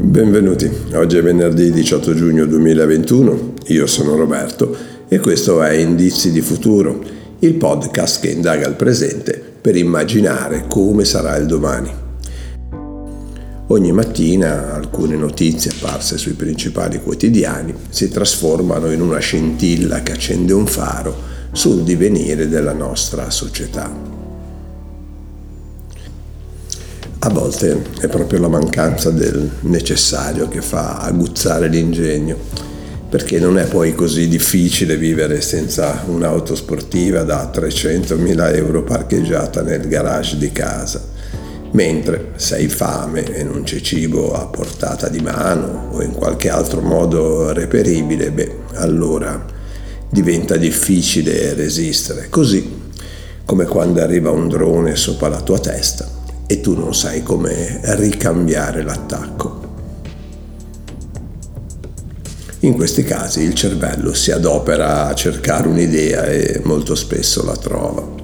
Benvenuti, oggi è venerdì 18 giugno 2021, io sono Roberto e questo è Indizi di Futuro, il podcast che indaga il presente per immaginare come sarà il domani. Ogni mattina alcune notizie apparse sui principali quotidiani si trasformano in una scintilla che accende un faro sul divenire della nostra società. A volte è proprio la mancanza del necessario che fa aguzzare l'ingegno, perché non è poi così difficile vivere senza un'auto sportiva da 300.000 euro parcheggiata nel garage di casa mentre se hai fame e non c'è cibo a portata di mano o in qualche altro modo reperibile, beh, allora diventa difficile resistere. Così come quando arriva un drone sopra la tua testa e tu non sai come ricambiare l'attacco. In questi casi il cervello si adopera a cercare un'idea e molto spesso la trova.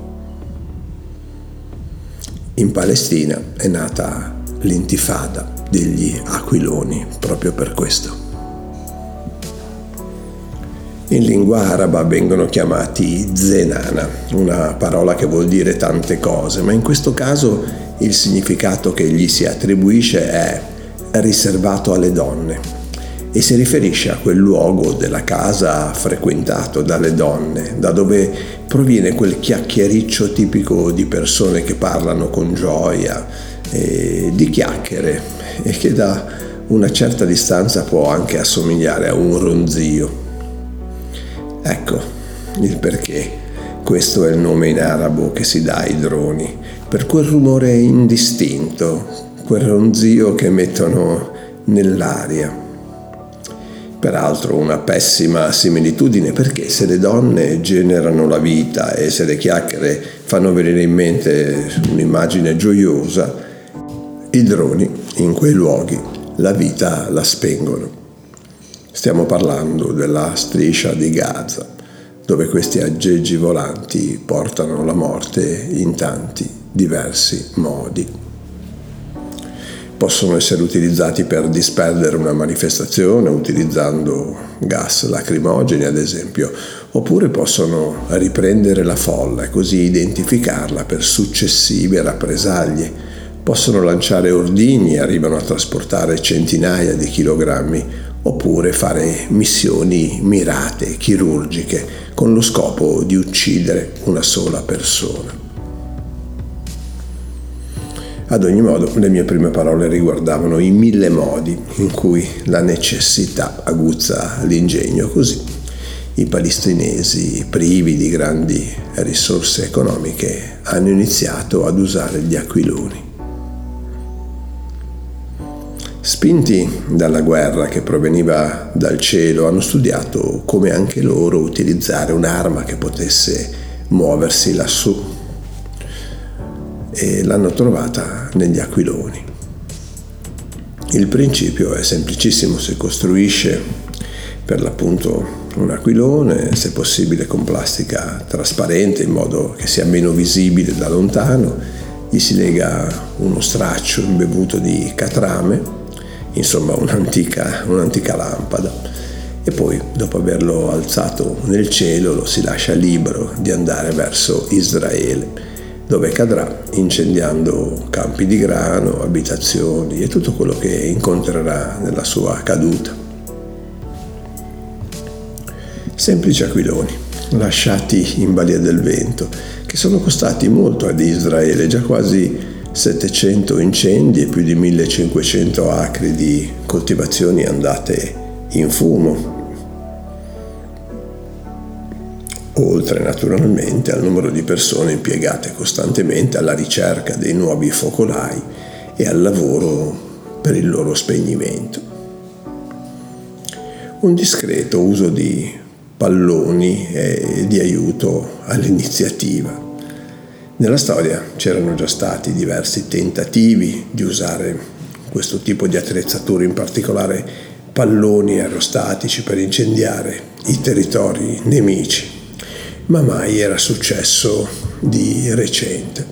In Palestina è nata l'intifada degli aquiloni proprio per questo. In lingua araba vengono chiamati zenana, una parola che vuol dire tante cose, ma in questo caso il significato che gli si attribuisce è riservato alle donne e si riferisce a quel luogo della casa frequentato dalle donne, da dove proviene quel chiacchiericcio tipico di persone che parlano con gioia, di chiacchiere e che da una certa distanza può anche assomigliare a un ronzio. Ecco il perché questo è il nome in arabo che si dà ai droni, per quel rumore indistinto, quel ronzio che emettono nell'aria Peraltro una pessima similitudine perché se le donne generano la vita e se le chiacchiere fanno venire in mente un'immagine gioiosa, i droni in quei luoghi la vita la spengono. Stiamo parlando della striscia di Gaza, dove questi aggeggi volanti portano la morte in tanti diversi modi possono essere utilizzati per disperdere una manifestazione utilizzando gas lacrimogeni ad esempio, oppure possono riprendere la folla e così identificarla per successive rappresaglie. Possono lanciare ordigni e arrivano a trasportare centinaia di chilogrammi, oppure fare missioni mirate, chirurgiche, con lo scopo di uccidere una sola persona. Ad ogni modo, le mie prime parole riguardavano i mille modi in cui la necessità aguzza l'ingegno, così i palestinesi, privi di grandi risorse economiche, hanno iniziato ad usare gli aquiloni. Spinti dalla guerra che proveniva dal cielo, hanno studiato come anche loro utilizzare un'arma che potesse muoversi lassù e l'hanno trovata negli aquiloni. Il principio è semplicissimo, si costruisce per l'appunto un aquilone, se possibile con plastica trasparente in modo che sia meno visibile da lontano, gli si lega uno straccio imbevuto di catrame, insomma un'antica, un'antica lampada e poi dopo averlo alzato nel cielo lo si lascia libero di andare verso Israele dove cadrà incendiando campi di grano, abitazioni e tutto quello che incontrerà nella sua caduta. Semplici aquiloni, lasciati in balia del vento, che sono costati molto ad Israele, già quasi 700 incendi e più di 1500 acri di coltivazioni andate in fumo oltre naturalmente al numero di persone impiegate costantemente alla ricerca dei nuovi focolai e al lavoro per il loro spegnimento. Un discreto uso di palloni e di aiuto all'iniziativa. Nella storia c'erano già stati diversi tentativi di usare questo tipo di attrezzature, in particolare palloni aerostatici per incendiare i territori nemici, ma mai era successo di recente.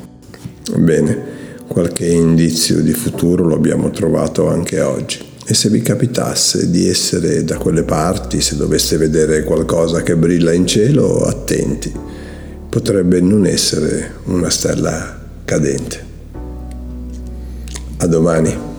Bene, qualche indizio di futuro lo abbiamo trovato anche oggi. E se vi capitasse di essere da quelle parti, se doveste vedere qualcosa che brilla in cielo, attenti. Potrebbe non essere una stella cadente. A domani.